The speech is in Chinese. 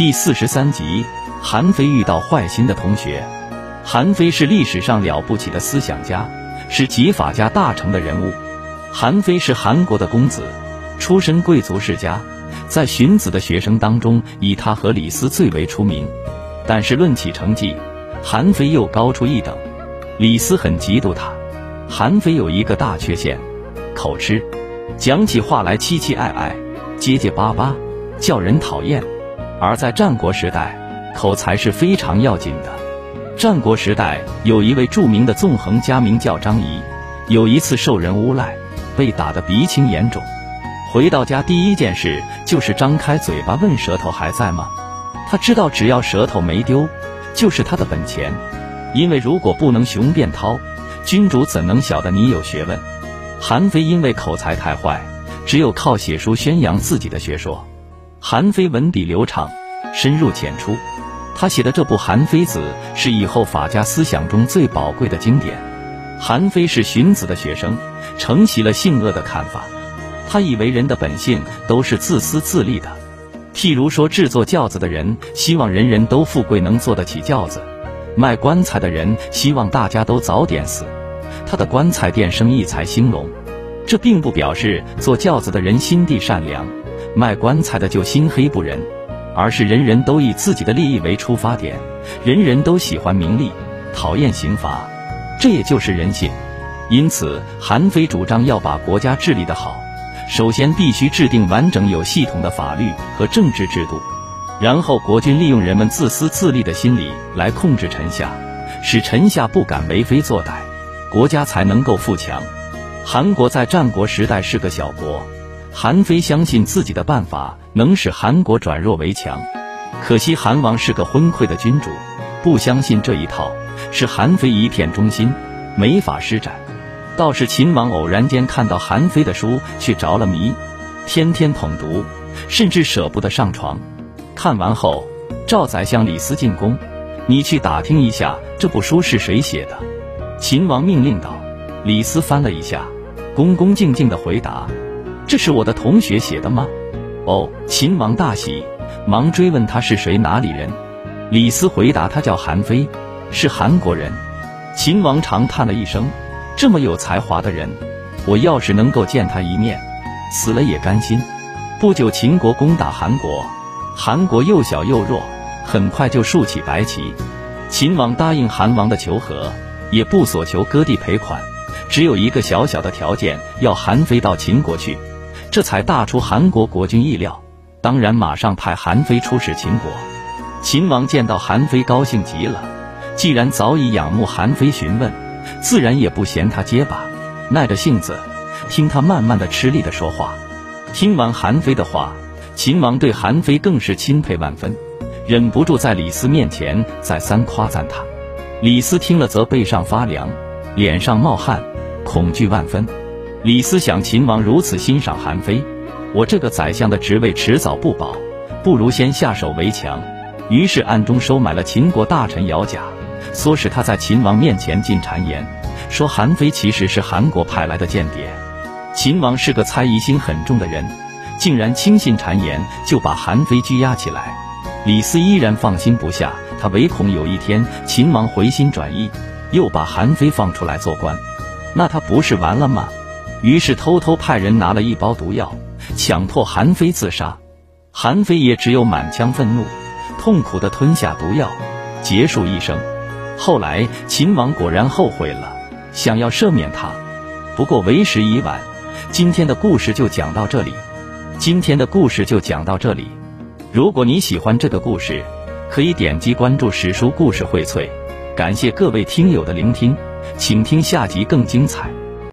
第四十三集，韩非遇到坏心的同学。韩非是历史上了不起的思想家，是集法家大成的人物。韩非是韩国的公子，出身贵族世家，在荀子的学生当中，以他和李斯最为出名。但是论起成绩，韩非又高出一等。李斯很嫉妒他。韩非有一个大缺陷，口吃，讲起话来凄凄爱爱，结结巴巴，叫人讨厌。而在战国时代，口才是非常要紧的。战国时代有一位著名的纵横家，名叫张仪。有一次受人诬赖，被打得鼻青眼肿，回到家第一件事就是张开嘴巴问舌头还在吗？他知道只要舌头没丢，就是他的本钱。因为如果不能雄辩滔，君主怎能晓得你有学问？韩非因为口才太坏，只有靠写书宣扬自己的学说。韩非文笔流畅，深入浅出。他写的这部《韩非子》是以后法家思想中最宝贵的经典。韩非是荀子的学生，承袭了性恶的看法。他以为人的本性都是自私自利的。譬如说，制作轿子的人希望人人都富贵，能坐得起轿子；卖棺材的人希望大家都早点死，他的棺材店生意才兴隆。这并不表示做轿子的人心地善良。卖棺材的就心黑不仁，而是人人都以自己的利益为出发点，人人都喜欢名利，讨厌刑罚，这也就是人性。因此，韩非主张要把国家治理得好，首先必须制定完整有系统的法律和政治制度，然后国君利用人们自私自利的心理来控制臣下，使臣下不敢为非作歹，国家才能够富强。韩国在战国时代是个小国。韩非相信自己的办法能使韩国转弱为强，可惜韩王是个昏聩的君主，不相信这一套，使韩非一片忠心，没法施展。倒是秦王偶然间看到韩非的书，却着了迷，天天捧读，甚至舍不得上床。看完后，赵宰相李斯进宫，你去打听一下这部书是谁写的。秦王命令道。李斯翻了一下，恭恭敬敬地回答。这是我的同学写的吗？哦，秦王大喜，忙追问他是谁，哪里人。李斯回答他叫韩非，是韩国人。秦王长叹了一声，这么有才华的人，我要是能够见他一面，死了也甘心。不久，秦国攻打韩国，韩国又小又弱，很快就竖起白旗。秦王答应韩王的求和，也不索求割地赔款，只有一个小小的条件，要韩非到秦国去。这才大出韩国国君意料，当然马上派韩非出使秦国。秦王见到韩非高兴极了，既然早已仰慕韩非询问，自然也不嫌他结巴，耐着性子听他慢慢的吃力的说话。听完韩非的话，秦王对韩非更是钦佩万分，忍不住在李斯面前再三夸赞他。李斯听了则背上发凉，脸上冒汗，恐惧万分。李斯想，秦王如此欣赏韩非，我这个宰相的职位迟早不保，不如先下手为强。于是暗中收买了秦国大臣姚贾，唆使他在秦王面前进谗言，说韩非其实是韩国派来的间谍。秦王是个猜疑心很重的人，竟然轻信谗言，就把韩非拘押起来。李斯依然放心不下，他唯恐有一天秦王回心转意，又把韩非放出来做官，那他不是完了吗？于是偷偷派人拿了一包毒药，强迫韩非自杀。韩非也只有满腔愤怒，痛苦地吞下毒药，结束一生。后来秦王果然后悔了，想要赦免他，不过为时已晚。今天的故事就讲到这里。今天的故事就讲到这里。如果你喜欢这个故事，可以点击关注史书故事荟萃。感谢各位听友的聆听，请听下集更精彩。